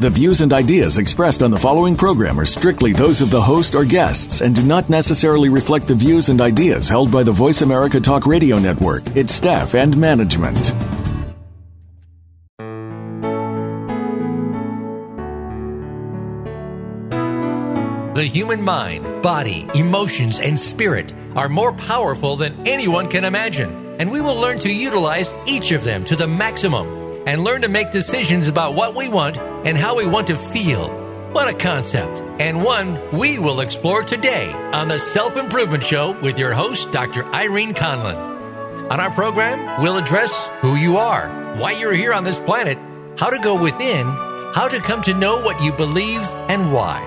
The views and ideas expressed on the following program are strictly those of the host or guests and do not necessarily reflect the views and ideas held by the Voice America Talk Radio Network, its staff, and management. The human mind, body, emotions, and spirit are more powerful than anyone can imagine, and we will learn to utilize each of them to the maximum and learn to make decisions about what we want and how we want to feel. What a concept, and one we will explore today on the Self Improvement Show with your host, Dr. Irene Conlon. On our program, we'll address who you are, why you're here on this planet, how to go within, how to come to know what you believe, and why.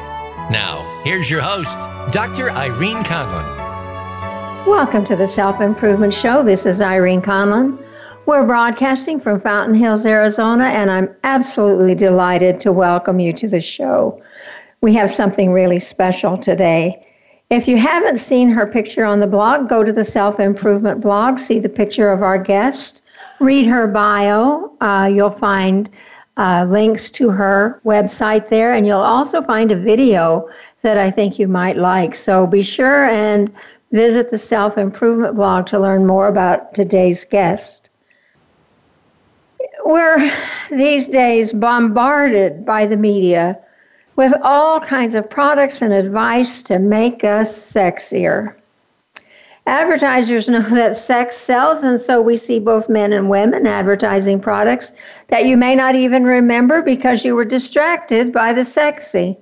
Now, here's your host, Dr. Irene Conlon. Welcome to the Self Improvement Show. This is Irene Conlon. We're broadcasting from Fountain Hills, Arizona, and I'm absolutely delighted to welcome you to the show. We have something really special today. If you haven't seen her picture on the blog, go to the Self Improvement blog, see the picture of our guest, read her bio. Uh, you'll find uh, links to her website there, and you'll also find a video that I think you might like. So be sure and visit the Self Improvement blog to learn more about today's guest we're these days bombarded by the media with all kinds of products and advice to make us sexier. Advertisers know that sex sells, and so we see both men and women advertising products that you may not even remember because you were distracted by the sexy.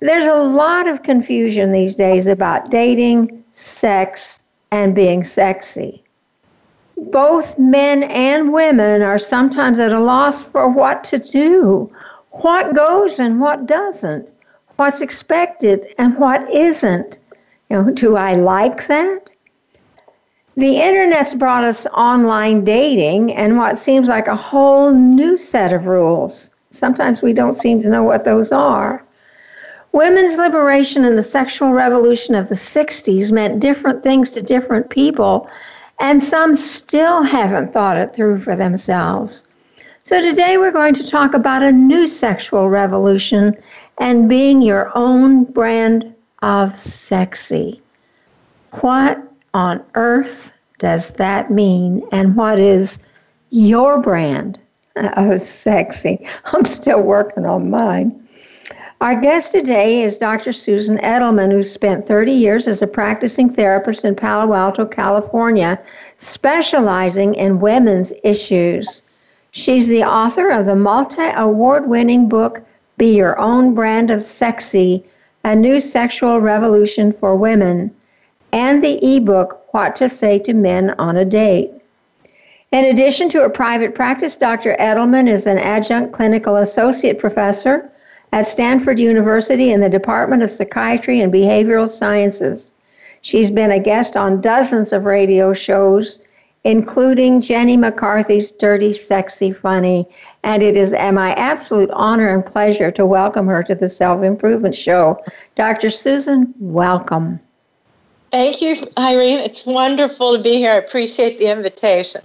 There's a lot of confusion these days about dating, sex, and being sexy both men and women are sometimes at a loss for what to do, what goes and what doesn't, what's expected and what isn't. You know, do I like that? The internet's brought us online dating and what seems like a whole new set of rules. Sometimes we don't seem to know what those are. Women's liberation and the sexual revolution of the 60s meant different things to different people and some still haven't thought it through for themselves. So today we're going to talk about a new sexual revolution and being your own brand of sexy. What on earth does that mean? And what is your brand of sexy? I'm still working on mine. Our guest today is Dr. Susan Edelman, who spent 30 years as a practicing therapist in Palo Alto, California, specializing in women's issues. She's the author of the multi award winning book, Be Your Own Brand of Sexy A New Sexual Revolution for Women, and the ebook, What to Say to Men on a Date. In addition to a private practice, Dr. Edelman is an adjunct clinical associate professor at Stanford University in the Department of Psychiatry and Behavioral Sciences. She's been a guest on dozens of radio shows, including Jenny McCarthy's Dirty, Sexy, Funny. And it is my absolute honor and pleasure to welcome her to the Self Improvement Show. Dr. Susan, welcome. Thank you, Irene. It's wonderful to be here. I appreciate the invitation.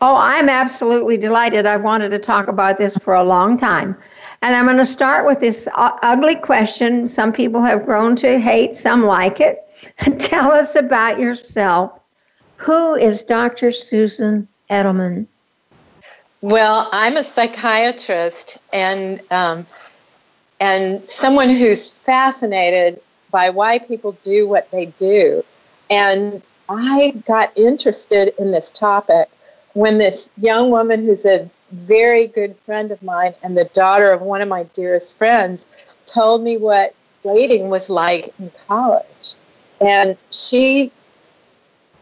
Oh, I'm absolutely delighted. I've wanted to talk about this for a long time. And I'm going to start with this ugly question. Some people have grown to hate, some like it. Tell us about yourself. Who is Dr. Susan Edelman? Well, I'm a psychiatrist and um, and someone who's fascinated by why people do what they do. And I got interested in this topic when this young woman who's a very good friend of mine and the daughter of one of my dearest friends told me what dating was like in college. And she,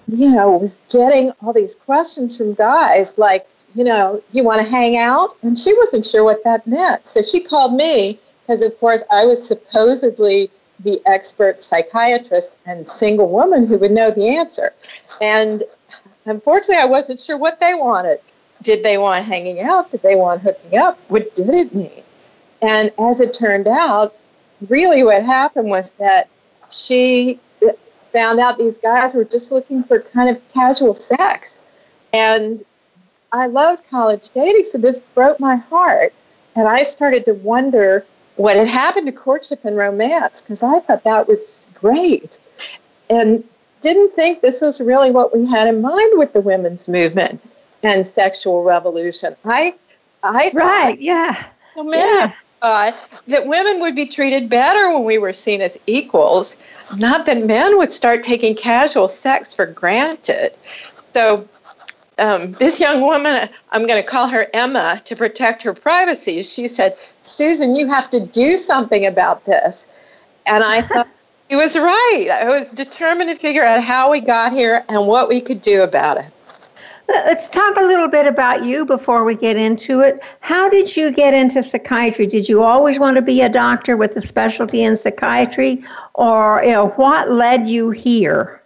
you know, was getting all these questions from guys like, you know, you want to hang out? And she wasn't sure what that meant. So she called me because, of course, I was supposedly the expert psychiatrist and single woman who would know the answer. And unfortunately, I wasn't sure what they wanted. Did they want hanging out? Did they want hooking up? What did it mean? And as it turned out, really what happened was that she found out these guys were just looking for kind of casual sex. And I loved college dating, so this broke my heart. And I started to wonder what had happened to courtship and romance because I thought that was great. And didn't think this was really what we had in mind with the women's movement and sexual revolution. I, I right, yeah, so many yeah. thought that women would be treated better when we were seen as equals, not that men would start taking casual sex for granted. So. Um, this young woman, I'm going to call her Emma to protect her privacy. She said, Susan, you have to do something about this. And I thought, he was right. I was determined to figure out how we got here and what we could do about it. Let's talk a little bit about you before we get into it. How did you get into psychiatry? Did you always want to be a doctor with a specialty in psychiatry, or you know what led you here?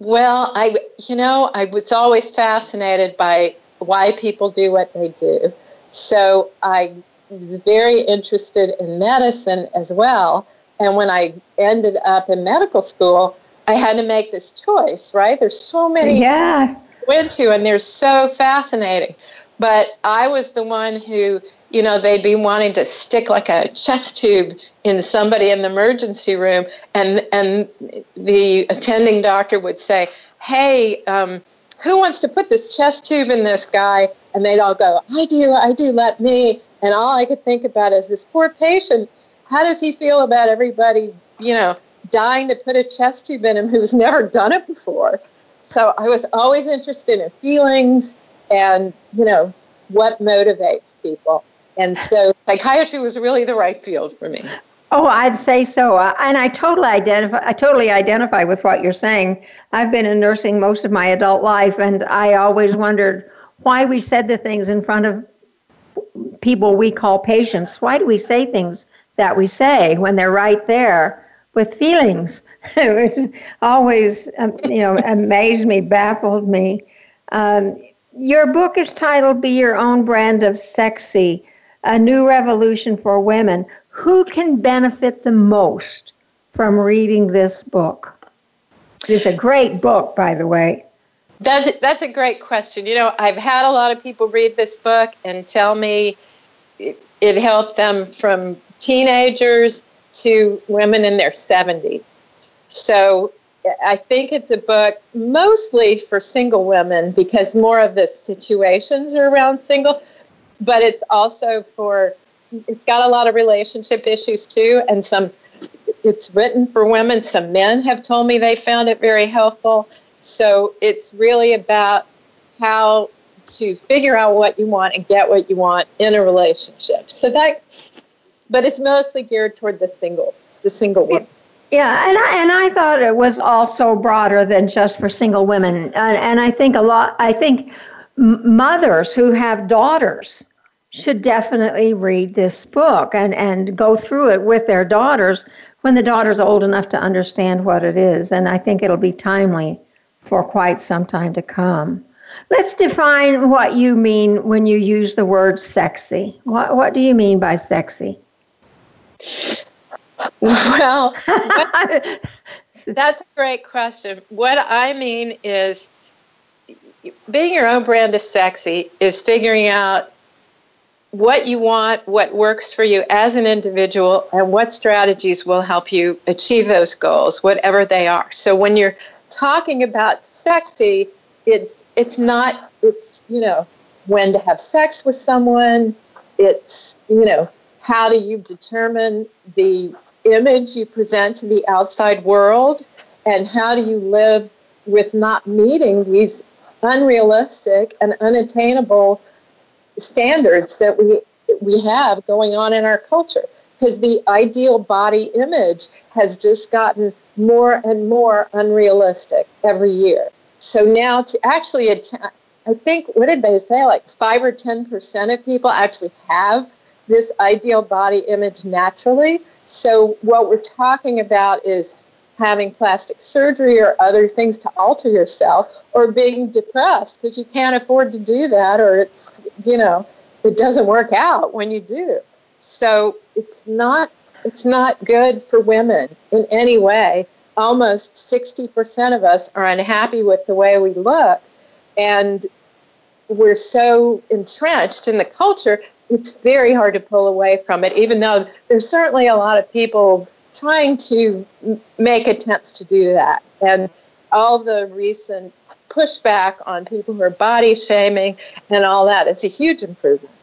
Well, I you know I was always fascinated by why people do what they do, so I was very interested in medicine as well. And when I ended up in medical school, I had to make this choice, right? There's so many yeah. went to and they're so fascinating. But I was the one who, you know, they'd be wanting to stick like a chest tube in somebody in the emergency room and and the attending doctor would say, "Hey, um, who wants to put this chest tube in this guy?" And they'd all go, "I do, I do, let me." And all I could think about is this poor patient how does he feel about everybody, you know, dying to put a chest tube in him who's never done it before? So I was always interested in feelings and, you know, what motivates people. And so psychiatry was really the right field for me. Oh, I'd say so, uh, and I totally identify. I totally identify with what you're saying. I've been in nursing most of my adult life, and I always wondered why we said the things in front of people we call patients. Why do we say things that we say when they're right there with feelings. it was always, um, you know, amazed me, baffled me. Um, your book is titled Be Your Own Brand of Sexy A New Revolution for Women. Who can benefit the most from reading this book? It's a great book, by the way. That's, that's a great question. You know, I've had a lot of people read this book and tell me it, it helped them from teenagers to women in their 70s. So I think it's a book mostly for single women because more of the situations are around single, but it's also for, it's got a lot of relationship issues too, and some, it's written for women. Some men have told me they found it very helpful. So it's really about how to figure out what you want and get what you want in a relationship. So that but it's mostly geared toward the single, the single woman. Yeah, and I, and I thought it was also broader than just for single women. And, and I think a lot, I think mothers who have daughters should definitely read this book and, and go through it with their daughters when the daughter's old enough to understand what it is. And I think it'll be timely for quite some time to come. Let's define what you mean when you use the word sexy. What, what do you mean by sexy? Well, that's a great question. What I mean is being your own brand of sexy is figuring out what you want, what works for you as an individual, and what strategies will help you achieve those goals, whatever they are. So when you're talking about sexy, it's it's not it's you know when to have sex with someone. It's you know how do you determine the image you present to the outside world? And how do you live with not meeting these unrealistic and unattainable standards that we, we have going on in our culture? Because the ideal body image has just gotten more and more unrealistic every year. So now to actually, I think, what did they say? Like five or 10% of people actually have this ideal body image naturally. So, what we're talking about is having plastic surgery or other things to alter yourself or being depressed because you can't afford to do that or it's you know it doesn't work out when you do so it's not it's not good for women in any way almost 60% of us are unhappy with the way we look and we're so entrenched in the culture it's very hard to pull away from it even though there's certainly a lot of people trying to make attempts to do that. And all the recent pushback on people who are body shaming and all that, it's a huge improvement.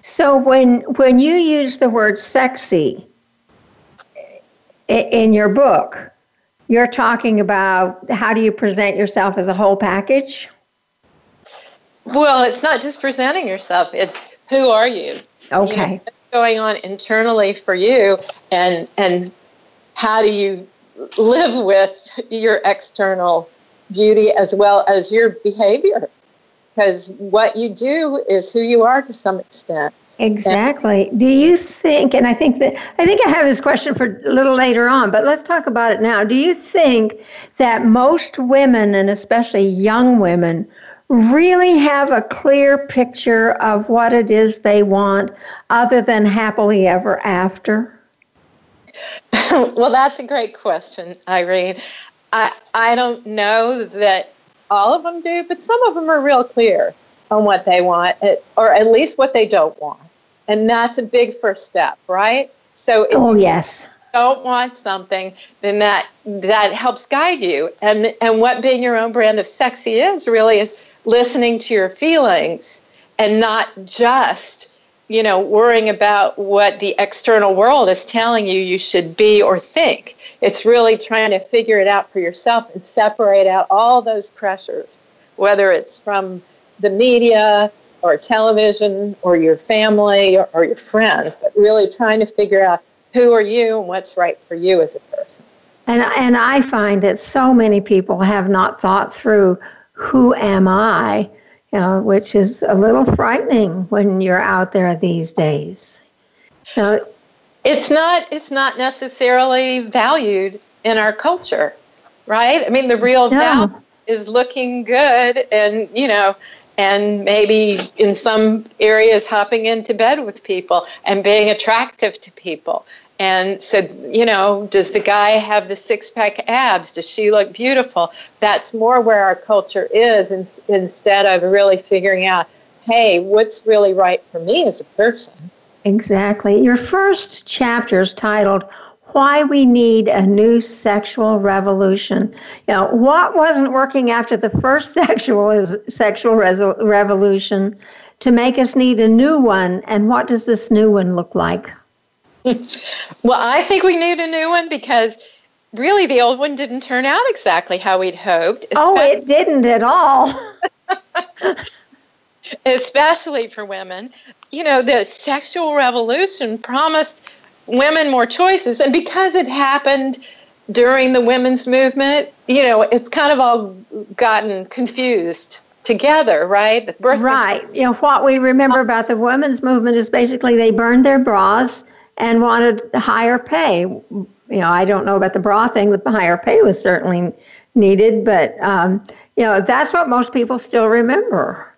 So when when you use the word sexy in your book, you're talking about how do you present yourself as a whole package? Well, it's not just presenting yourself, it's who are you? Okay. You know, going on internally for you and and how do you live with your external beauty as well as your behavior because what you do is who you are to some extent exactly do you think and i think that i think i have this question for a little later on but let's talk about it now do you think that most women and especially young women really have a clear picture of what it is they want other than happily ever after? well, that's a great question, Irene. I, I don't know that all of them do, but some of them are real clear on what they want, eh, or at least what they don't want. And that's a big first step, right? So, oh, yes. Don't want something, then that that helps guide you. And and what being your own brand of sexy is really is listening to your feelings and not just you know worrying about what the external world is telling you you should be or think. It's really trying to figure it out for yourself and separate out all those pressures whether it's from the media or television or your family or, or your friends but really trying to figure out who are you and what's right for you as a person. And and I find that so many people have not thought through who am I? You know, which is a little frightening when you're out there these days. You know, it's not it's not necessarily valued in our culture, right? I mean, the real no. value is looking good and you know and maybe in some areas hopping into bed with people and being attractive to people and said, you know, does the guy have the six pack abs? Does she look beautiful? That's more where our culture is in, instead of really figuring out, hey, what's really right for me as a person? Exactly. Your first chapter is titled Why We Need a New Sexual Revolution. You know, what wasn't working after the first sexual sexual revolution to make us need a new one, and what does this new one look like? Well, I think we need a new one because really the old one didn't turn out exactly how we'd hoped. Oh, it didn't at all. especially for women. You know, the sexual revolution promised women more choices, and because it happened during the women's movement, you know, it's kind of all gotten confused together, right? The birth right. Control. You know, what we remember about the women's movement is basically they burned their bras and wanted higher pay. You know, I don't know about the bra thing. The higher pay was certainly needed, but um, you know, that's what most people still remember.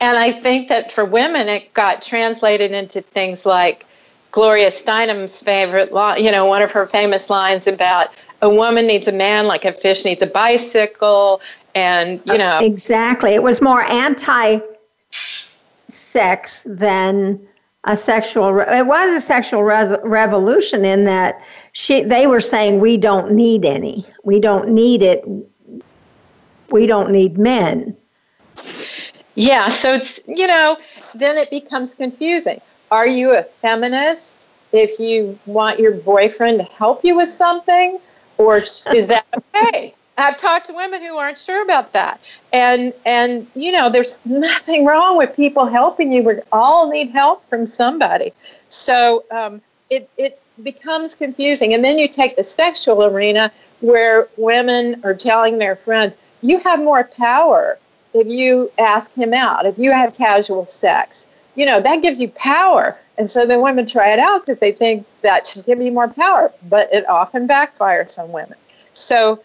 And I think that for women, it got translated into things like Gloria Steinem's favorite line, you know, one of her famous lines about a woman needs a man like a fish needs a bicycle. And, you know. Exactly. It was more anti sex than a sexual it was a sexual res- revolution in that she they were saying we don't need any. We don't need it. We don't need men. Yeah so it's you know then it becomes confusing. Are you a feminist if you want your boyfriend to help you with something or is that okay I've talked to women who aren't sure about that. And and you know, there's nothing wrong with people helping you. We all need help from somebody. So um, it it becomes confusing. And then you take the sexual arena where women are telling their friends, "You have more power if you ask him out. If you have casual sex, you know that gives you power." And so then women try it out because they think that should give me more power, but it often backfires on women. So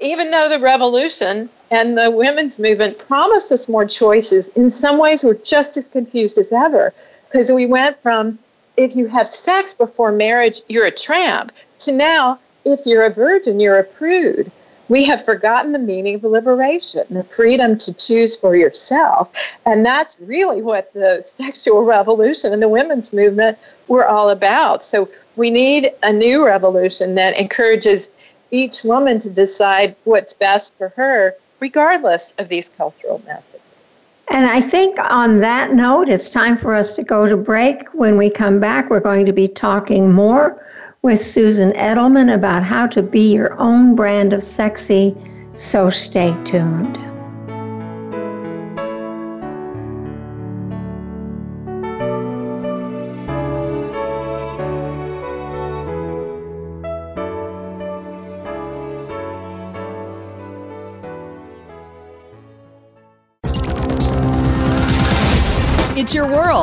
even though the revolution and the women's movement promised us more choices, in some ways we're just as confused as ever because we went from if you have sex before marriage, you're a tramp, to now if you're a virgin, you're a prude. We have forgotten the meaning of liberation, the freedom to choose for yourself. And that's really what the sexual revolution and the women's movement were all about. So we need a new revolution that encourages each woman to decide what's best for her, regardless of these cultural methods. And I think on that note, it's time for us to go to break. When we come back, we're going to be talking more with Susan Edelman about how to be your own brand of sexy. So stay tuned.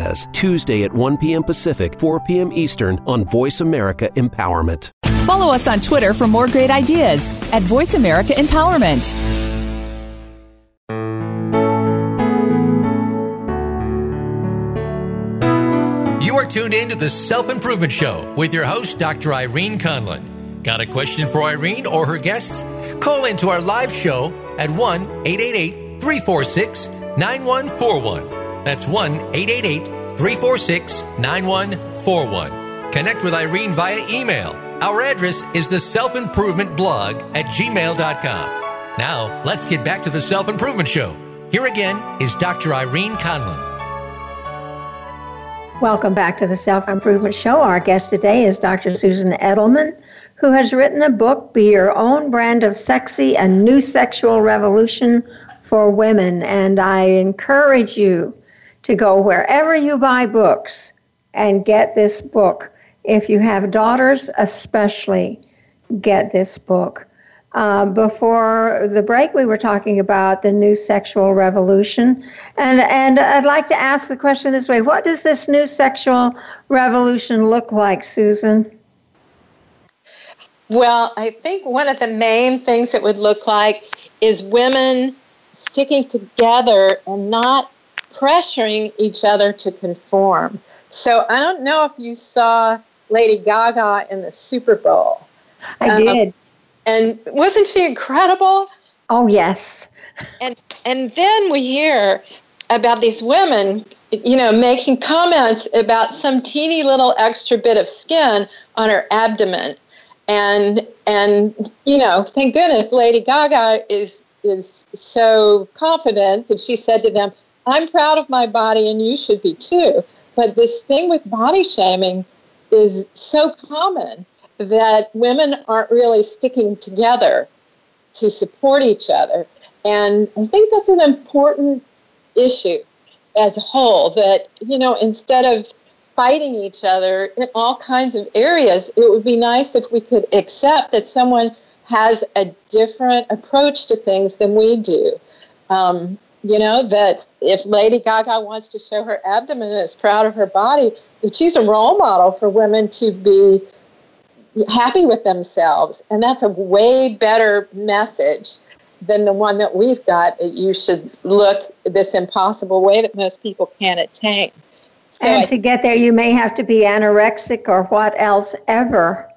says, Tuesday at 1 p.m. Pacific, 4 p.m. Eastern on Voice America Empowerment. Follow us on Twitter for more great ideas at Voice America Empowerment. You are tuned in to the Self Improvement Show with your host, Dr. Irene Conlon. Got a question for Irene or her guests? Call into our live show at 1 888 346 9141. That's 1 888 346 9141. Connect with Irene via email. Our address is the self improvement blog at gmail.com. Now, let's get back to the Self Improvement Show. Here again is Dr. Irene Conlon. Welcome back to the Self Improvement Show. Our guest today is Dr. Susan Edelman, who has written the book, Be Your Own Brand of Sexy A New Sexual Revolution for Women. And I encourage you to go wherever you buy books and get this book. If you have daughters, especially, get this book. Uh, before the break, we were talking about the new sexual revolution. And, and I'd like to ask the question this way What does this new sexual revolution look like, Susan? Well, I think one of the main things it would look like is women sticking together and not pressuring each other to conform. So I don't know if you saw Lady Gaga in the Super Bowl. I um, did. And wasn't she incredible? Oh yes. And and then we hear about these women, you know, making comments about some teeny little extra bit of skin on her abdomen. And and you know, thank goodness Lady Gaga is is so confident that she said to them, I'm proud of my body and you should be too. But this thing with body shaming is so common that women aren't really sticking together to support each other. And I think that's an important issue as a whole that, you know, instead of fighting each other in all kinds of areas, it would be nice if we could accept that someone has a different approach to things than we do. Um, you know that if lady gaga wants to show her abdomen and is proud of her body that she's a role model for women to be happy with themselves. And that's a way better message than the one that we've got that you should look this impossible way that most people can't attain. So and I, to get there, you may have to be anorexic or what else ever.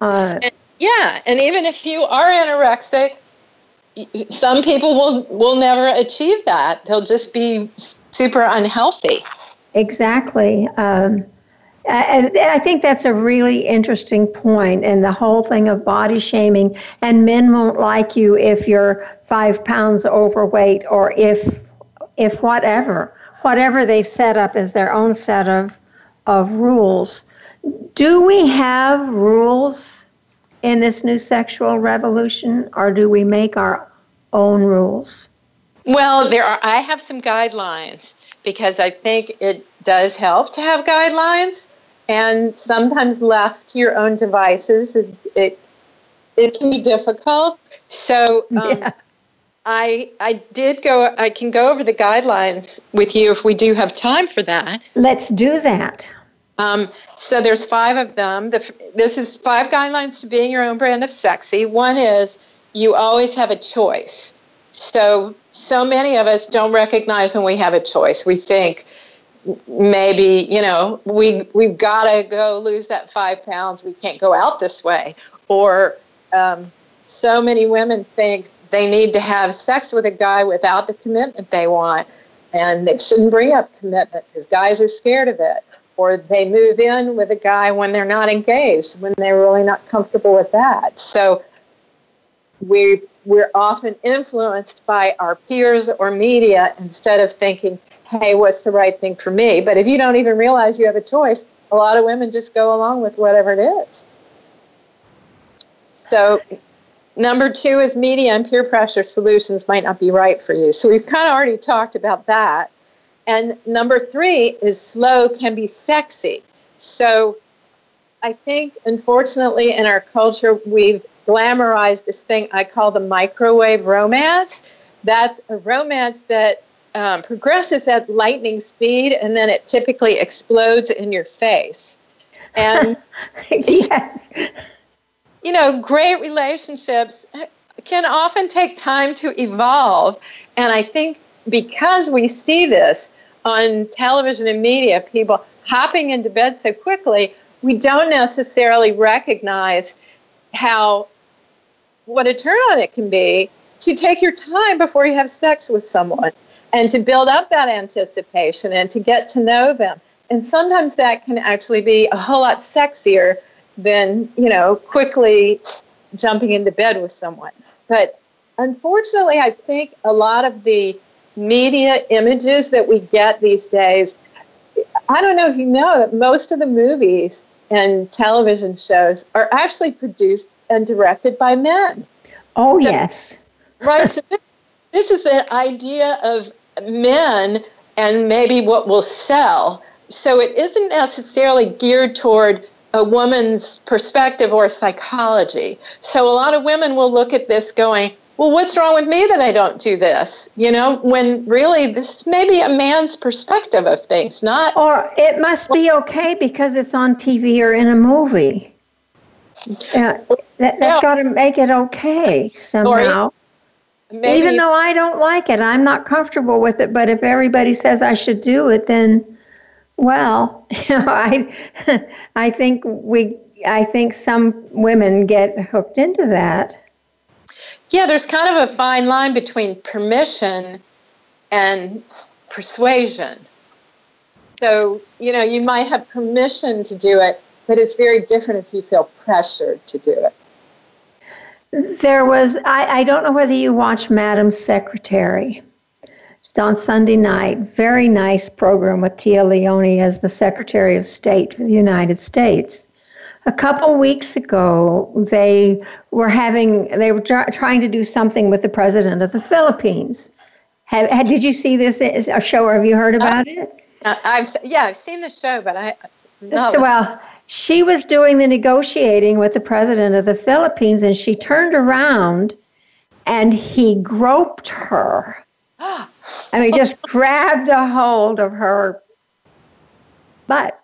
Uh, and, yeah, and even if you are anorexic, some people will will never achieve that. They'll just be super unhealthy. Exactly. Um, I, I think that's a really interesting point, and the whole thing of body shaming. And men won't like you if you're five pounds overweight, or if if whatever whatever they've set up as their own set of of rules. Do we have rules in this new sexual revolution, or do we make our own rules? Well, there are. I have some guidelines because I think it does help to have guidelines. And sometimes left to your own devices, it it, it can be difficult. So um, yeah. I I did go. I can go over the guidelines with you if we do have time for that. Let's do that. Um, so there's five of them. The, this is five guidelines to being your own brand of sexy. One is you always have a choice. So so many of us don't recognize when we have a choice. We think maybe you know we we've got to go lose that five pounds. We can't go out this way. Or um, so many women think they need to have sex with a guy without the commitment they want, and they shouldn't bring up commitment because guys are scared of it. Or they move in with a guy when they're not engaged, when they're really not comfortable with that. So we we're often influenced by our peers or media instead of thinking, hey, what's the right thing for me? But if you don't even realize you have a choice, a lot of women just go along with whatever it is. So, number two is media and peer pressure solutions might not be right for you. So, we've kind of already talked about that. And number three is slow can be sexy. So, I think, unfortunately, in our culture, we've glamorized this thing I call the microwave romance. That's a romance that um, progresses at lightning speed and then it typically explodes in your face. And yes. you know, great relationships can often take time to evolve. And I think because we see this on television and media, people hopping into bed so quickly, we don't necessarily recognize how what a turn on it can be to take your time before you have sex with someone and to build up that anticipation and to get to know them. And sometimes that can actually be a whole lot sexier than, you know, quickly jumping into bed with someone. But unfortunately, I think a lot of the media images that we get these days, I don't know if you know that most of the movies and television shows are actually produced and directed by men. Oh, so, yes. right. So this, this is an idea of men and maybe what will sell. So it isn't necessarily geared toward a woman's perspective or psychology. So a lot of women will look at this going, well, what's wrong with me that I don't do this? You know, when really this may be a man's perspective of things, not. Or it must be okay because it's on TV or in a movie. Yeah, that, has got to make it okay somehow. Maybe, Even though I don't like it, I'm not comfortable with it. But if everybody says I should do it, then, well, you know, I, I think we, I think some women get hooked into that. Yeah, there's kind of a fine line between permission and persuasion. So, you know, you might have permission to do it, but it's very different if you feel pressured to do it. There was, I, I don't know whether you watch Madam Secretary. It's on Sunday night. Very nice program with Téa Leoni as the Secretary of State for the United States. A couple weeks ago, they were having, they were trying to do something with the president of the Philippines. Have, have, did you see this a show or have you heard about uh, it? Uh, I've yeah, I've seen the show, but I no. So, well, she was doing the negotiating with the president of the Philippines and she turned around and he groped her. I mean, just grabbed a hold of her butt.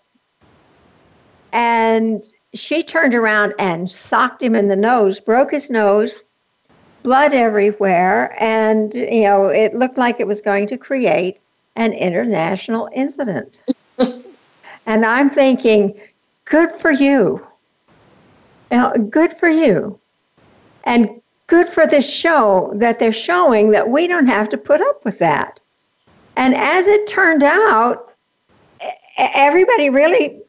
And she turned around and socked him in the nose, broke his nose, blood everywhere, and you know it looked like it was going to create an international incident. and I'm thinking, good for you. Now, good for you. And good for this show that they're showing that we don't have to put up with that. And as it turned out, everybody really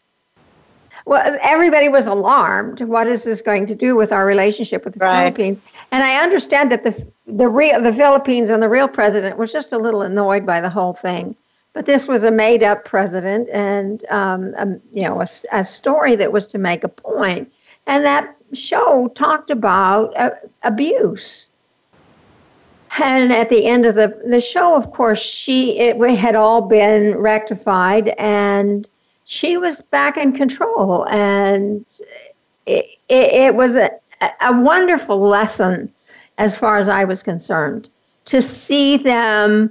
well, everybody was alarmed. What is this going to do with our relationship with the right. Philippines? And I understand that the the real the Philippines and the real president was just a little annoyed by the whole thing. But this was a made up president, and um, um, you know, a, a, story that was to make a point. And that show talked about uh, abuse. And at the end of the, the show, of course, she it had all been rectified, and she was back in control, and it, it, it was a, a wonderful lesson as far as I was concerned to see them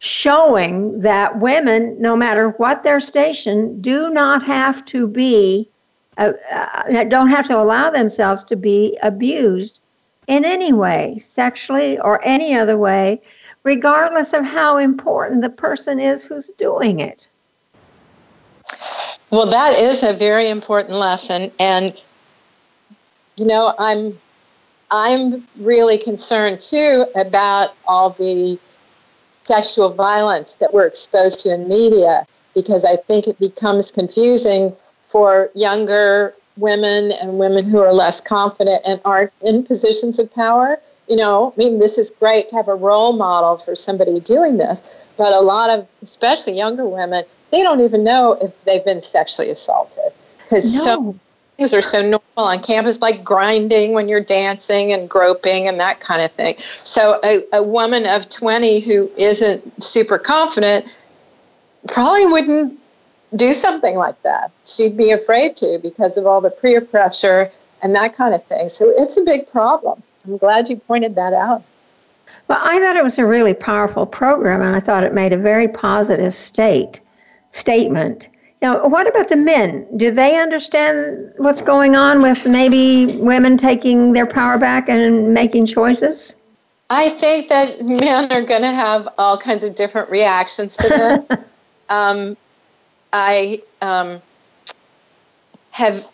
showing that women, no matter what their station, do not have to be, uh, uh, don't have to allow themselves to be abused in any way, sexually or any other way, regardless of how important the person is who's doing it. Well, that is a very important lesson, and you know, I'm I'm really concerned too about all the sexual violence that we're exposed to in media because I think it becomes confusing for younger women and women who are less confident and aren't in positions of power. You know, I mean, this is great to have a role model for somebody doing this, but a lot of, especially younger women, they don't even know if they've been sexually assaulted because no. so things are so normal on campus, like grinding when you're dancing and groping and that kind of thing. So a, a woman of 20 who isn't super confident probably wouldn't do something like that. She'd be afraid to because of all the peer pressure and that kind of thing. So it's a big problem. I'm glad you pointed that out. Well, I thought it was a really powerful program, and I thought it made a very positive state statement. Now, what about the men? Do they understand what's going on with maybe women taking their power back and making choices? I think that men are going to have all kinds of different reactions to this. um, I um, have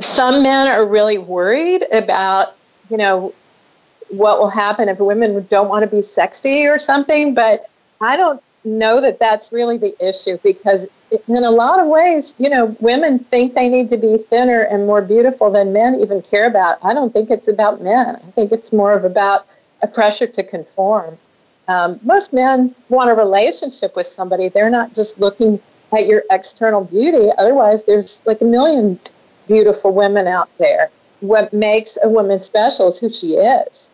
some men are really worried about, you know, what will happen if women don't want to be sexy or something, but I don't know that that's really the issue because in a lot of ways, you know, women think they need to be thinner and more beautiful than men even care about. I don't think it's about men. I think it's more of about a pressure to conform. Um, most men want a relationship with somebody. They're not just looking at your external beauty. Otherwise, there's like a million beautiful women out there. What makes a woman special is who she is.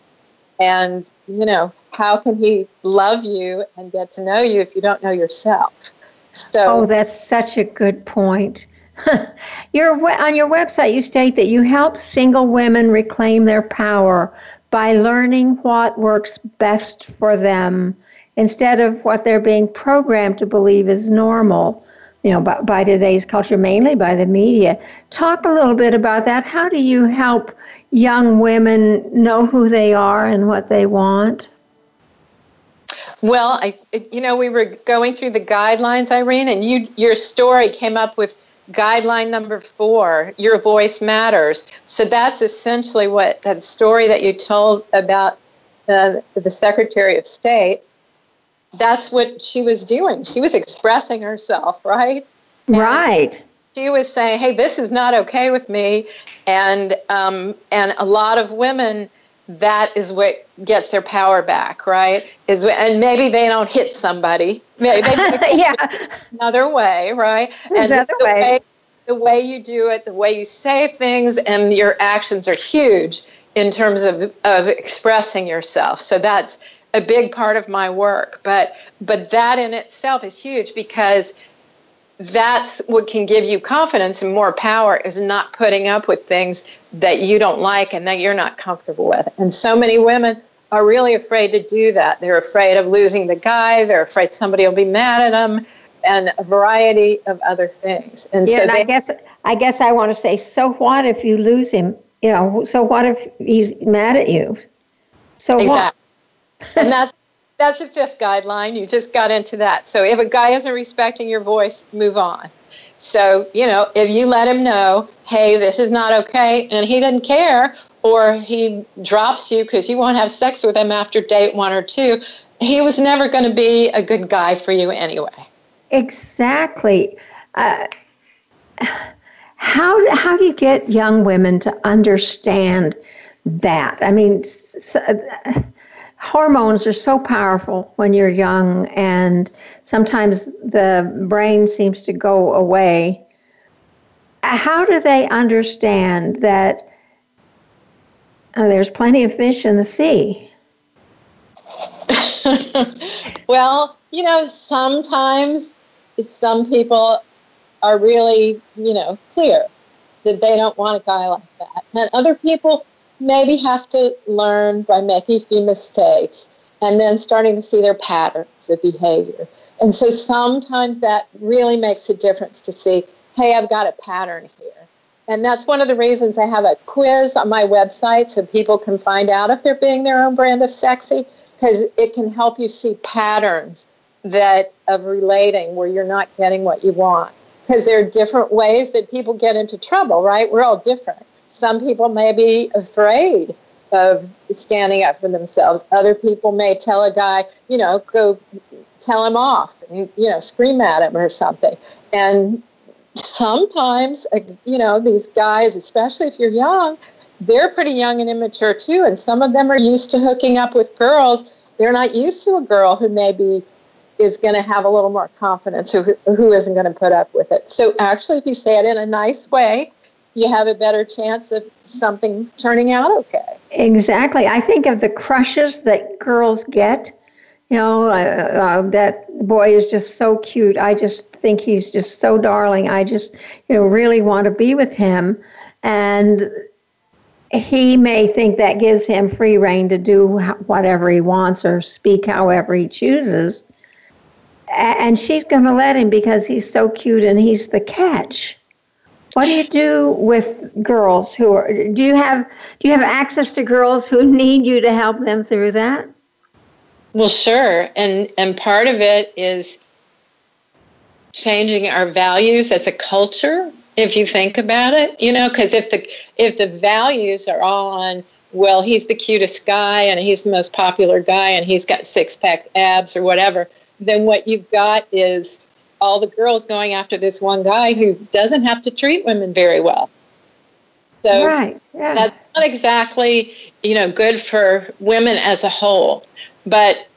And, you know, how can he love you and get to know you if you don't know yourself? So, oh, that's such a good point. your on your website, you state that you help single women reclaim their power by learning what works best for them instead of what they're being programmed to believe is normal. You know, by, by today's culture, mainly by the media. Talk a little bit about that. How do you help young women know who they are and what they want? Well, I, you know, we were going through the guidelines, Irene, and you, your story came up with guideline number four your voice matters. So that's essentially what that story that you told about uh, the secretary of state that's what she was doing. She was expressing herself right? And right. she was saying hey this is not okay with me. And um, and a lot of women that is what gets their power back, right? Is and maybe they don't hit somebody, maybe yeah, another way, right? And another the way. way. The way you do it, the way you say things, and your actions are huge in terms of, of expressing yourself. So that's a big part of my work. But but that in itself is huge because that's what can give you confidence and more power is not putting up with things that you don't like and that you're not comfortable with. And so many women are really afraid to do that. They're afraid of losing the guy, they're afraid somebody will be mad at them. and a variety of other things. And yeah, so and they, I guess I guess I want to say, so what if you lose him? You know, so what if he's mad at you? So exactly. and that's that's the fifth guideline. You just got into that. So if a guy isn't respecting your voice, move on. So, you know, if you let him know, hey, this is not okay, and he doesn't care, or he drops you because you won't have sex with him after date one or two, he was never going to be a good guy for you anyway. Exactly. Uh, how how do you get young women to understand that? I mean, so, hormones are so powerful when you're young, and sometimes the brain seems to go away. How do they understand that uh, there's plenty of fish in the sea? well, you know, sometimes some people are really, you know, clear that they don't want a guy like that. And other people maybe have to learn by making a few mistakes and then starting to see their patterns of behavior. And so sometimes that really makes a difference to see, hey, I've got a pattern here. And that's one of the reasons I have a quiz on my website so people can find out if they're being their own brand of sexy, because it can help you see patterns that of relating where you're not getting what you want. Because there are different ways that people get into trouble, right? We're all different. Some people may be afraid of standing up for themselves. Other people may tell a guy, you know, go tell him off, and, you know, scream at him or something. And sometimes, uh, you know, these guys, especially if you're young, they're pretty young and immature too. And some of them are used to hooking up with girls. They're not used to a girl who maybe is going to have a little more confidence, who, who isn't going to put up with it. So, actually, if you say it in a nice way, you have a better chance of something turning out okay. Exactly. I think of the crushes that girls get. You know, uh, uh, that boy is just so cute. I just think he's just so darling. I just, you know, really want to be with him. And he may think that gives him free rein to do whatever he wants or speak however he chooses. And she's going to let him because he's so cute and he's the catch. What do you do with girls who are do you have do you have access to girls who need you to help them through that? Well, sure. And and part of it is changing our values as a culture if you think about it, you know, because if the if the values are all on well, he's the cutest guy and he's the most popular guy and he's got six pack abs or whatever, then what you've got is all the girls going after this one guy who doesn't have to treat women very well. So right. yeah. that's not exactly, you know, good for women as a whole. But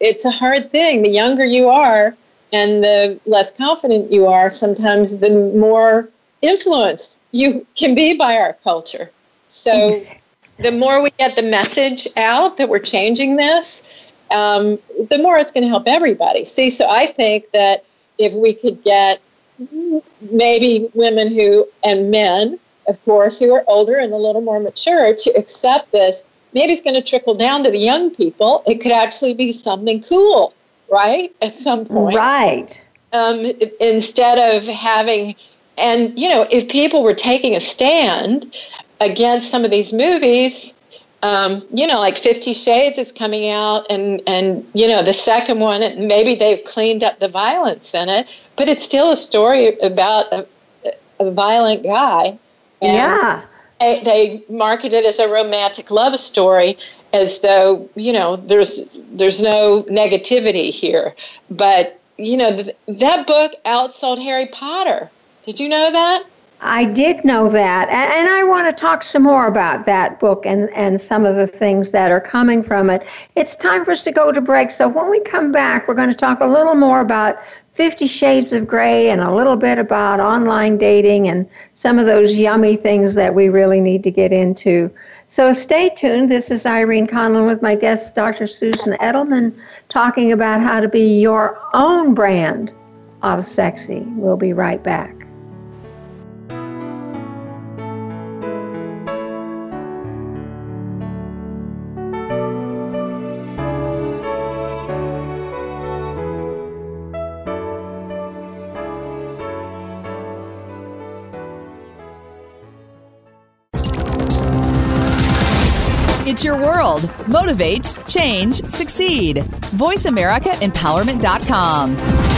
it's a hard thing. The younger you are and the less confident you are, sometimes the more influenced you can be by our culture. So the more we get the message out that we're changing this, um, the more it's going to help everybody. See, so I think that if we could get maybe women who, and men, of course, who are older and a little more mature to accept this, maybe it's going to trickle down to the young people. It could actually be something cool, right? At some point. Right. Um, instead of having, and, you know, if people were taking a stand against some of these movies, um, you know, like Fifty Shades is coming out, and and you know the second one, and maybe they've cleaned up the violence in it, but it's still a story about a, a violent guy. And yeah, they, they market it as a romantic love story, as though you know there's there's no negativity here. But you know th- that book outsold Harry Potter. Did you know that? I did know that. And, and, I want to talk some more about that book and, and some of the things that are coming from it. It's time for us to go to break. So when we come back, we're going to talk a little more about Fifty Shades of Grey and a little bit about online dating and some of those yummy things that we really need to get into. So stay tuned. This is Irene Conlon with my guest, Dr. Susan Edelman, talking about how to be your own brand of sexy. We'll be right back. World. Motivate, change, succeed. VoiceAmericaEmpowerment.com.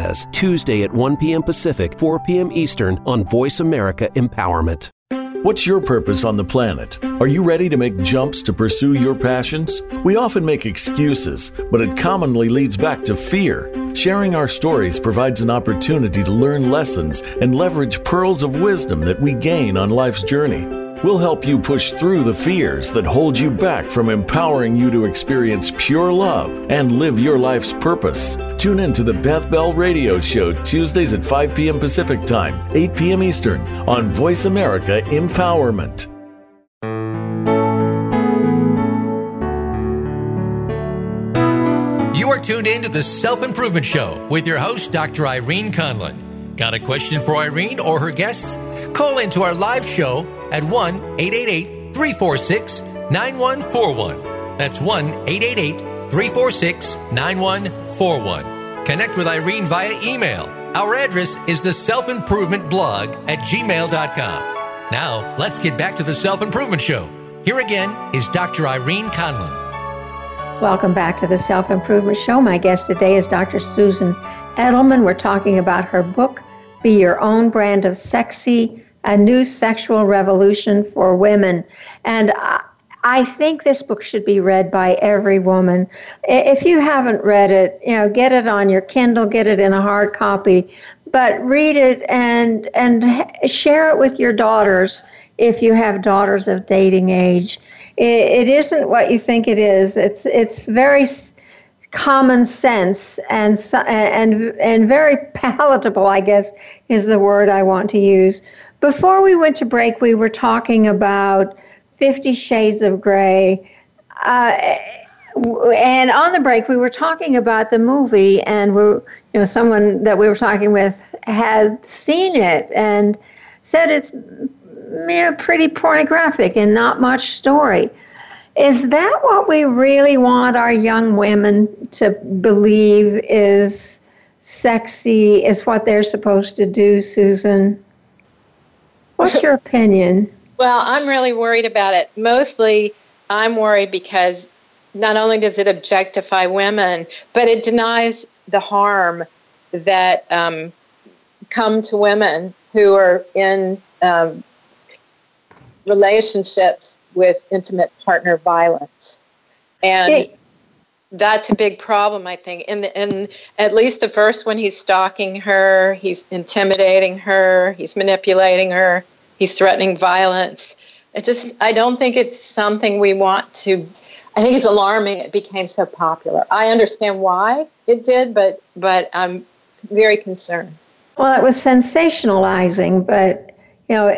Tuesday at 1 p.m. Pacific, 4 p.m. Eastern on Voice America Empowerment. What's your purpose on the planet? Are you ready to make jumps to pursue your passions? We often make excuses, but it commonly leads back to fear. Sharing our stories provides an opportunity to learn lessons and leverage pearls of wisdom that we gain on life's journey. We'll help you push through the fears that hold you back from empowering you to experience pure love and live your life's purpose. Tune in to the Beth Bell Radio Show Tuesdays at 5 p.m. Pacific Time, 8 p.m. Eastern on Voice America Empowerment. You are tuned in to the Self Improvement Show with your host, Dr. Irene Conlon. Got a question for Irene or her guests? Call into our live show at 1 888 346 9141. That's 1 888 346 9141. Connect with Irene via email. Our address is the self improvement blog at gmail.com. Now, let's get back to the Self Improvement Show. Here again is Dr. Irene Conlon. Welcome back to the Self Improvement Show. My guest today is Dr. Susan Edelman. We're talking about her book, Be Your Own Brand of Sexy A New Sexual Revolution for Women. And I think this book should be read by every woman. If you haven't read it, you know, get it on your Kindle, get it in a hard copy, but read it and and share it with your daughters if you have daughters of dating age. it, isn't what you think it is. It's it's very common sense and and and very palatable, I guess is the word I want to use. Before we went to break, we were talking about Fifty Shades of Grey. Uh, and on the break, we were talking about the movie, and we you know, someone that we were talking with had seen it and said it's pretty pornographic and not much story. Is that what we really want our young women to believe is sexy, is what they're supposed to do, Susan? What's your opinion? Well, I'm really worried about it. Mostly, I'm worried because not only does it objectify women, but it denies the harm that um, come to women who are in um, relationships with intimate partner violence, and that's a big problem, I think. And, in at least the first one, he's stalking her, he's intimidating her, he's manipulating her he's threatening violence. It just, I don't think it's something we want to. I think it's alarming. It became so popular. I understand why it did, but but I'm very concerned. Well, it was sensationalizing, but you know,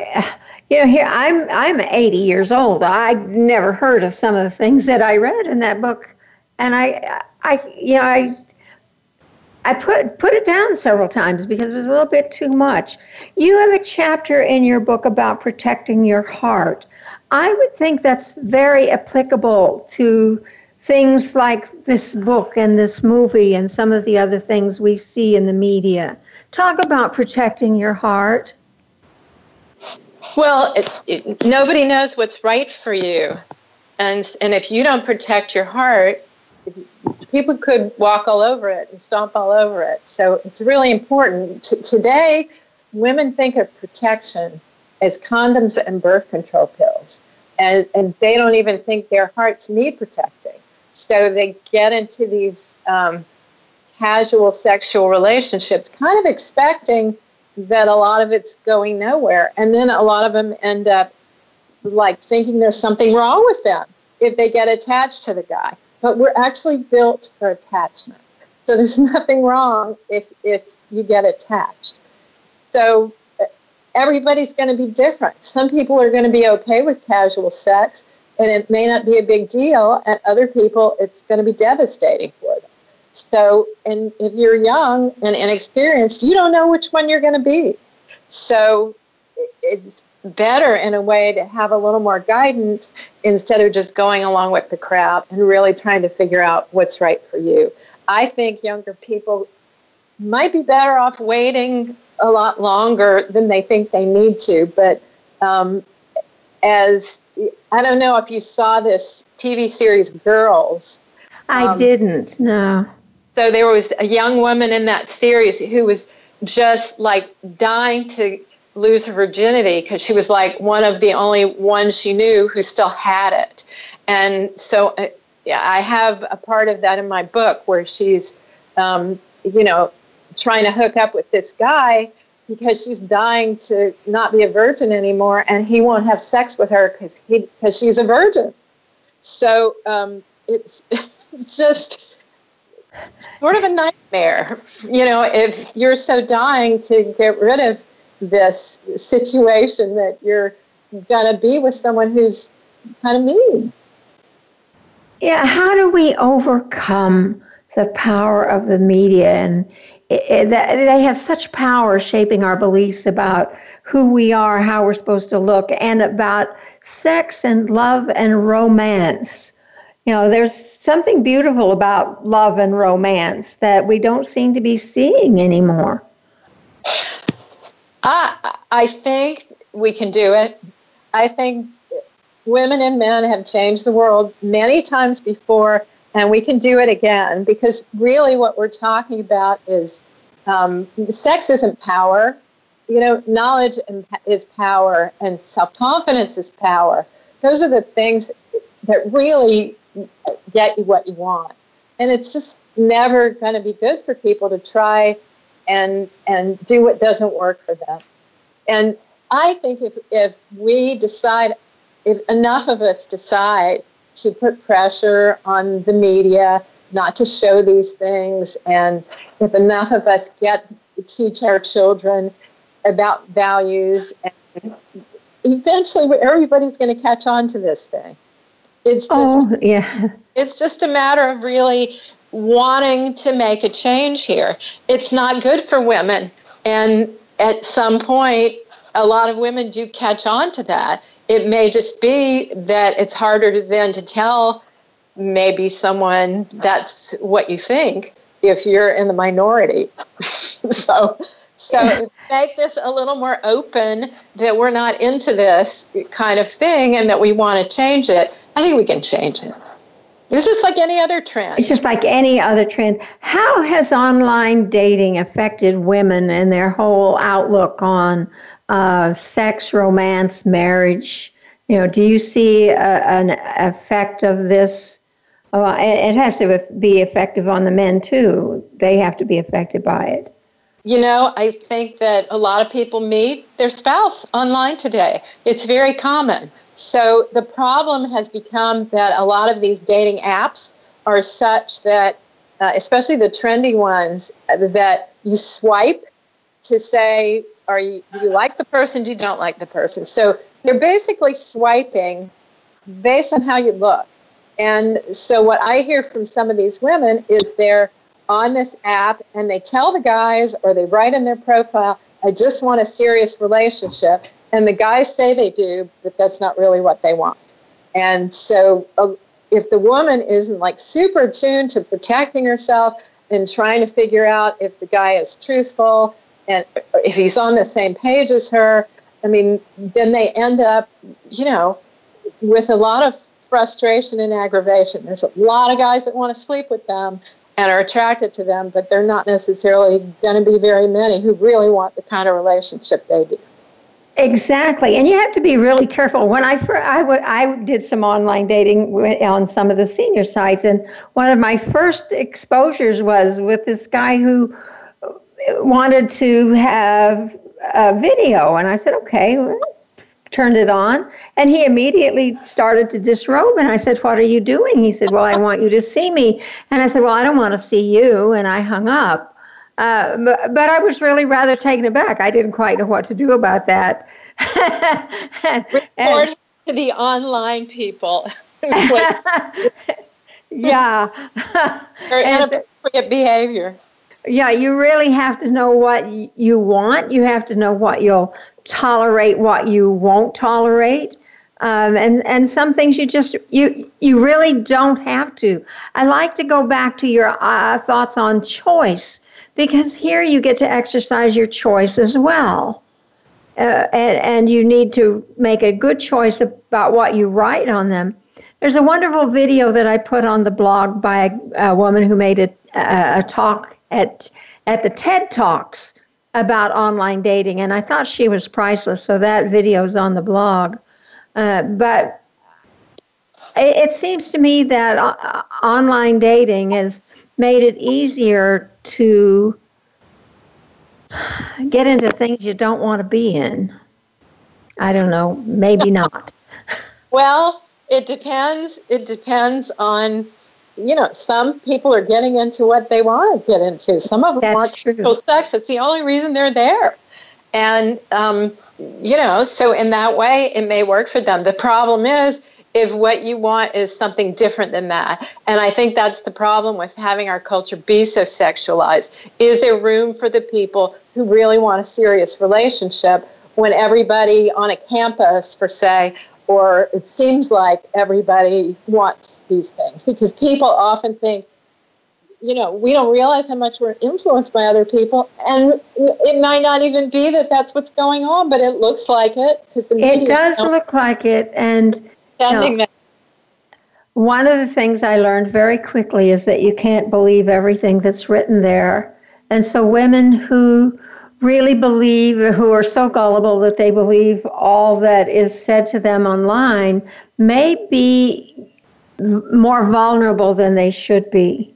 you know, here I'm I'm 80 years old. I never heard of some of the things that I read in that book, and I I you know I I put put it down several times because it was a little bit too much. You have a chapter in your book about protecting your heart. I would think that's very applicable to things like this book and this movie and some of the other things we see in the media. Talk about protecting your heart. Well, it, it, nobody knows what's right for you. And, and if you don't protect your heart, people could walk all over it and stomp all over it. So it's really important. T- today, women think of protection as condoms and birth control pills, and, and they don't even think their hearts need protecting. So they get into these um, casual sexual relationships, kind of expecting that a lot of it's going nowhere. And then a lot of them end up like thinking there's something wrong with them if they get attached to the guy but we're actually built for attachment. So there's nothing wrong if if you get attached. So uh, everybody's going to be different. Some people are going to be okay with casual sex, and it may not be a big deal, and other people, it's going to be devastating for. So, and if you're young and inexperienced, you don't know which one you're going to be. So, it's better in a way to have a little more guidance instead of just going along with the crowd and really trying to figure out what's right for you. I think younger people might be better off waiting a lot longer than they think they need to. But um, as I don't know if you saw this TV series Girls. I um, didn't, no. So there was a young woman in that series who was just like dying to lose her virginity because she was like one of the only ones she knew who still had it. And so uh, yeah, I have a part of that in my book where she's, um, you know, trying to hook up with this guy because she's dying to not be a virgin anymore and he won't have sex with her because he because she's a virgin. So um, it's, it's just sort of a nightmare, you know, if you're so dying to get rid of this situation that you're going to be with someone who's kind of mean. Yeah, how do we overcome the power of the media and it, they have such power shaping our beliefs about who we are, how we're supposed to look, and about sex and love and romance. You know, there's something beautiful about love and romance that we don't seem to be seeing anymore. I, I think we can do it. I think women and men have changed the world many times before, and we can do it again because really what we're talking about is um, sex isn't power. You know, knowledge is power, and self confidence is power. Those are the things that really get you what you want. And it's just never going to be good for people to try and and do what doesn't work for them. And I think if if we decide, if enough of us decide to put pressure on the media not to show these things, and if enough of us get teach our children about values, and eventually everybody's going to catch on to this thing. It's just oh, yeah. It's just a matter of really wanting to make a change here. It's not good for women. And at some point, a lot of women do catch on to that. It may just be that it's harder then to tell maybe someone that's what you think if you're in the minority. so, so make this a little more open that we're not into this kind of thing and that we want to change it. I think we can change it. It's just like any other trend. It's just like any other trend. How has online dating affected women and their whole outlook on uh, sex, romance, marriage? You know, do you see a, an effect of this? Oh, it has to be effective on the men too. They have to be affected by it. You know, I think that a lot of people meet their spouse online today. It's very common. So the problem has become that a lot of these dating apps are such that, uh, especially the trendy ones, that you swipe to say, are you, do you like the person? Do you don't like the person? So they're basically swiping based on how you look. And so what I hear from some of these women is they're on this app and they tell the guys or they write in their profile, I just want a serious relationship. And the guys say they do, but that's not really what they want. And so uh, if the woman isn't like super attuned to protecting herself and trying to figure out if the guy is truthful and if he's on the same page as her, I mean, then they end up, you know, with a lot of frustration and aggravation. There's a lot of guys that want to sleep with them and are attracted to them, but they're not necessarily going to be very many who really want the kind of relationship they do. Exactly, and you have to be really careful. When I first, I, w- I did some online dating on some of the senior sites, and one of my first exposures was with this guy who uh, wanted to have a video, and I said, okay, turned it on, and he immediately started to disrobe. And I said, What are you doing? He said, Well, I want you to see me. And I said, Well, I don't want to see you. And I hung up. Uh, but, but I was really rather taken aback. I didn't quite know what to do about that. Report to the online people. yeah. or inappropriate behavior. Yeah, you really have to know what you want. You have to know what you'll tolerate, what you won't tolerate. Um, and and some things you just you you really don't have to. I like to go back to your uh, thoughts on choice because here you get to exercise your choice as well. Uh, and, and you need to make a good choice about what you write on them. There's a wonderful video that I put on the blog by a, a woman who made a, a, a talk at at the TED Talks about online dating, and I thought she was priceless. So that video is on the blog. Uh, but it, it, seems to me that uh, online dating has made it easier to get into things you don't want to be in. I don't know, maybe not. well, it depends. It depends on, you know, some people are getting into what they want to get into. Some of them That's want true. sex. It's the only reason they're there. And, um, you know, so in that way, it may work for them. The problem is if what you want is something different than that. And I think that's the problem with having our culture be so sexualized. Is there room for the people who really want a serious relationship when everybody on a campus, for say, or it seems like everybody wants these things? Because people often think, you know, we don't realize how much we're influenced by other people, and it might not even be that that's what's going on, but it looks like it because the media. it does look like it, and you know, one of the things I learned very quickly is that you can't believe everything that's written there, and so women who really believe, who are so gullible that they believe all that is said to them online, may be more vulnerable than they should be.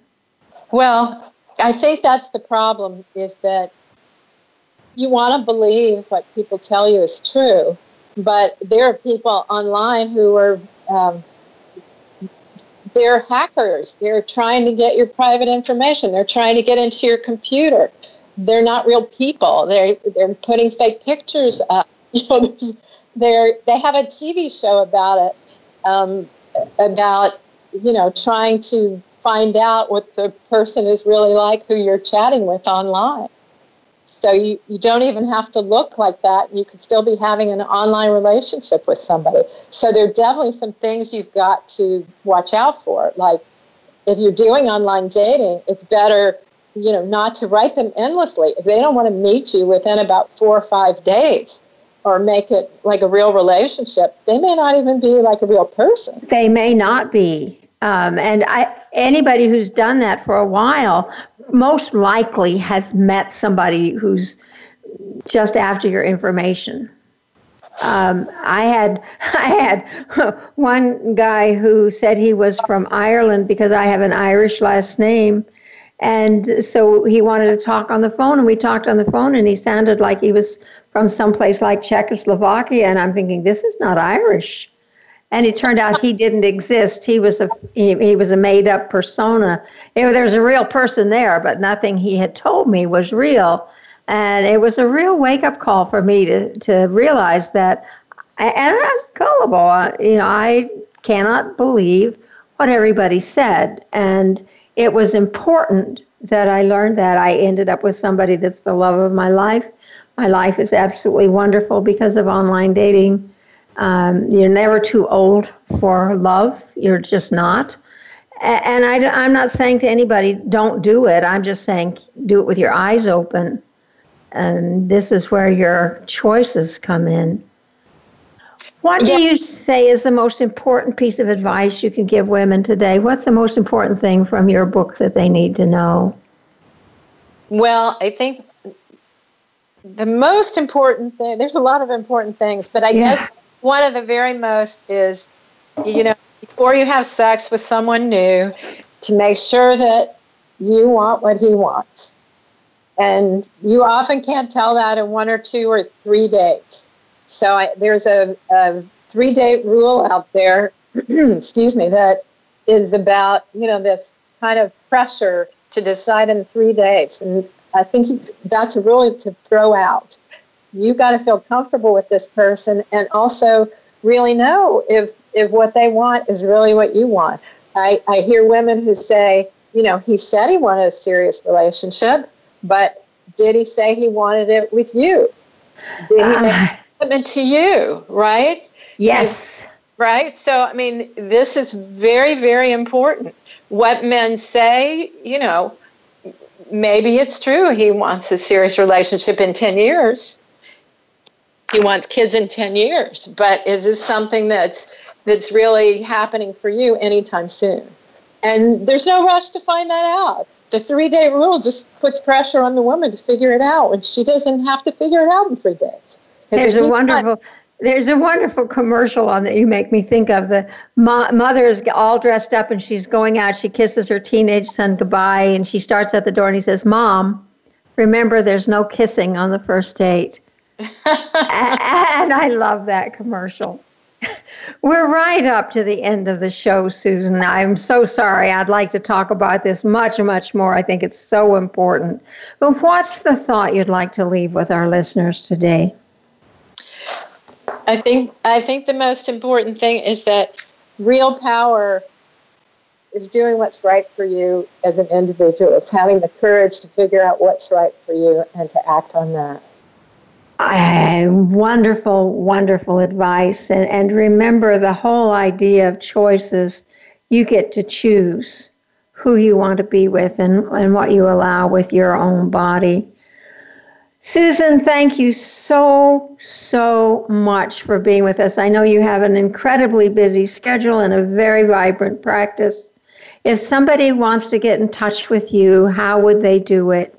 Well, I think that's the problem is that you want to believe what people tell you is true, but there are people online who are um, they're hackers. They're trying to get your private information. They're trying to get into your computer. They're not real people. They're they're putting fake pictures up. You know, they're they have a TV show about it, um, about you know trying to find out what the person is really like who you're chatting with online. So you, you don't even have to look like that. You could still be having an online relationship with somebody. So there are definitely some things you've got to watch out for. Like if you're doing online dating, it's better, you know, not to write them endlessly. If they don't want to meet you within about four or five days or make it like a real relationship, they may not even be like a real person. They may not be. Um, and I, anybody who's done that for a while most likely has met somebody who's just after your information. Um, I had I had one guy who said he was from Ireland because I have an Irish last name, and so he wanted to talk on the phone, and we talked on the phone, and he sounded like he was from someplace like Czechoslovakia, and I'm thinking this is not Irish and it turned out he didn't exist. He was a he, he was a made up persona. It, there was a real person there, but nothing he had told me was real. And it was a real wake up call for me to to realize that. And I'm gullible. You know, I cannot believe what everybody said, and it was important that I learned that. I ended up with somebody that's the love of my life. My life is absolutely wonderful because of online dating um, you're never too old for love. You're just not. And I, I'm not saying to anybody, don't do it. I'm just saying, do it with your eyes open. And this is where your choices come in. What do you say is the most important piece of advice you can give women today? What's the most important thing from your book that they need to know? Well, I think the most important thing, there's a lot of important things, but I yeah. guess one of the very most is, you know, before you have sex with someone new, to make sure that you want what he wants. And you often can't tell that in one or two or three dates. So I, there's a, a three day rule out there, excuse me, that is about, you know, this kind of pressure to decide in three days. And I think that's really to throw out. You got to feel comfortable with this person and also really know if if what they want is really what you want. I, I hear women who say, you know, he said he wanted a serious relationship, but did he say he wanted it with you? Did he uh, make a commitment to you, right? Yes. right? So, I mean, this is very, very important. What men say, you know, maybe it's true he wants a serious relationship in 10 years. He wants kids in 10 years, but is this something that's that's really happening for you anytime soon? And there's no rush to find that out. The three day rule just puts pressure on the woman to figure it out and she doesn't have to figure it out in three days. There's a wonderful. Not, there's a wonderful commercial on that you make me think of. The mo- mother is all dressed up and she's going out. She kisses her teenage son goodbye and she starts at the door and he says, Mom, remember there's no kissing on the first date. and I love that commercial. We're right up to the end of the show, Susan. I'm so sorry. I'd like to talk about this much, much more. I think it's so important. But what's the thought you'd like to leave with our listeners today? I think I think the most important thing is that real power is doing what's right for you as an individual. It's having the courage to figure out what's right for you and to act on that. Uh, wonderful, wonderful advice. And, and remember the whole idea of choices. You get to choose who you want to be with and, and what you allow with your own body. Susan, thank you so, so much for being with us. I know you have an incredibly busy schedule and a very vibrant practice. If somebody wants to get in touch with you, how would they do it?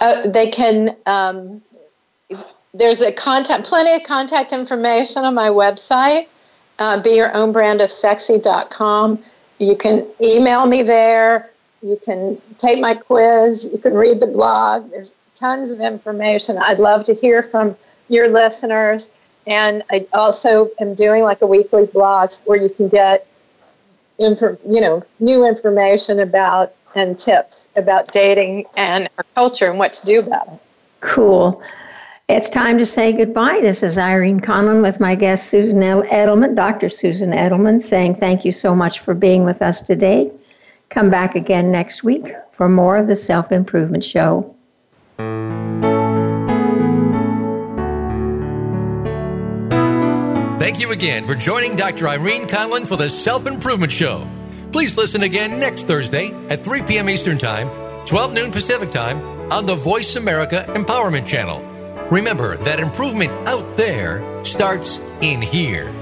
Uh, they can, um, there's a contact, plenty of contact information on my website, uh, be your own brand of sexy.com. You can email me there. You can take my quiz. You can read the blog. There's tons of information. I'd love to hear from your listeners. And I also am doing like a weekly blog where you can get, info, you know, new information about and tips about dating and our culture and what to do about it. Cool. It's time to say goodbye. This is Irene Conlon with my guest Susan Edelman, Dr. Susan Edelman, saying thank you so much for being with us today. Come back again next week for more of the Self Improvement Show. You again for joining Dr. Irene Conlon for the Self Improvement Show. Please listen again next Thursday at 3 p.m. Eastern Time, 12 noon Pacific Time on the Voice America Empowerment Channel. Remember that improvement out there starts in here.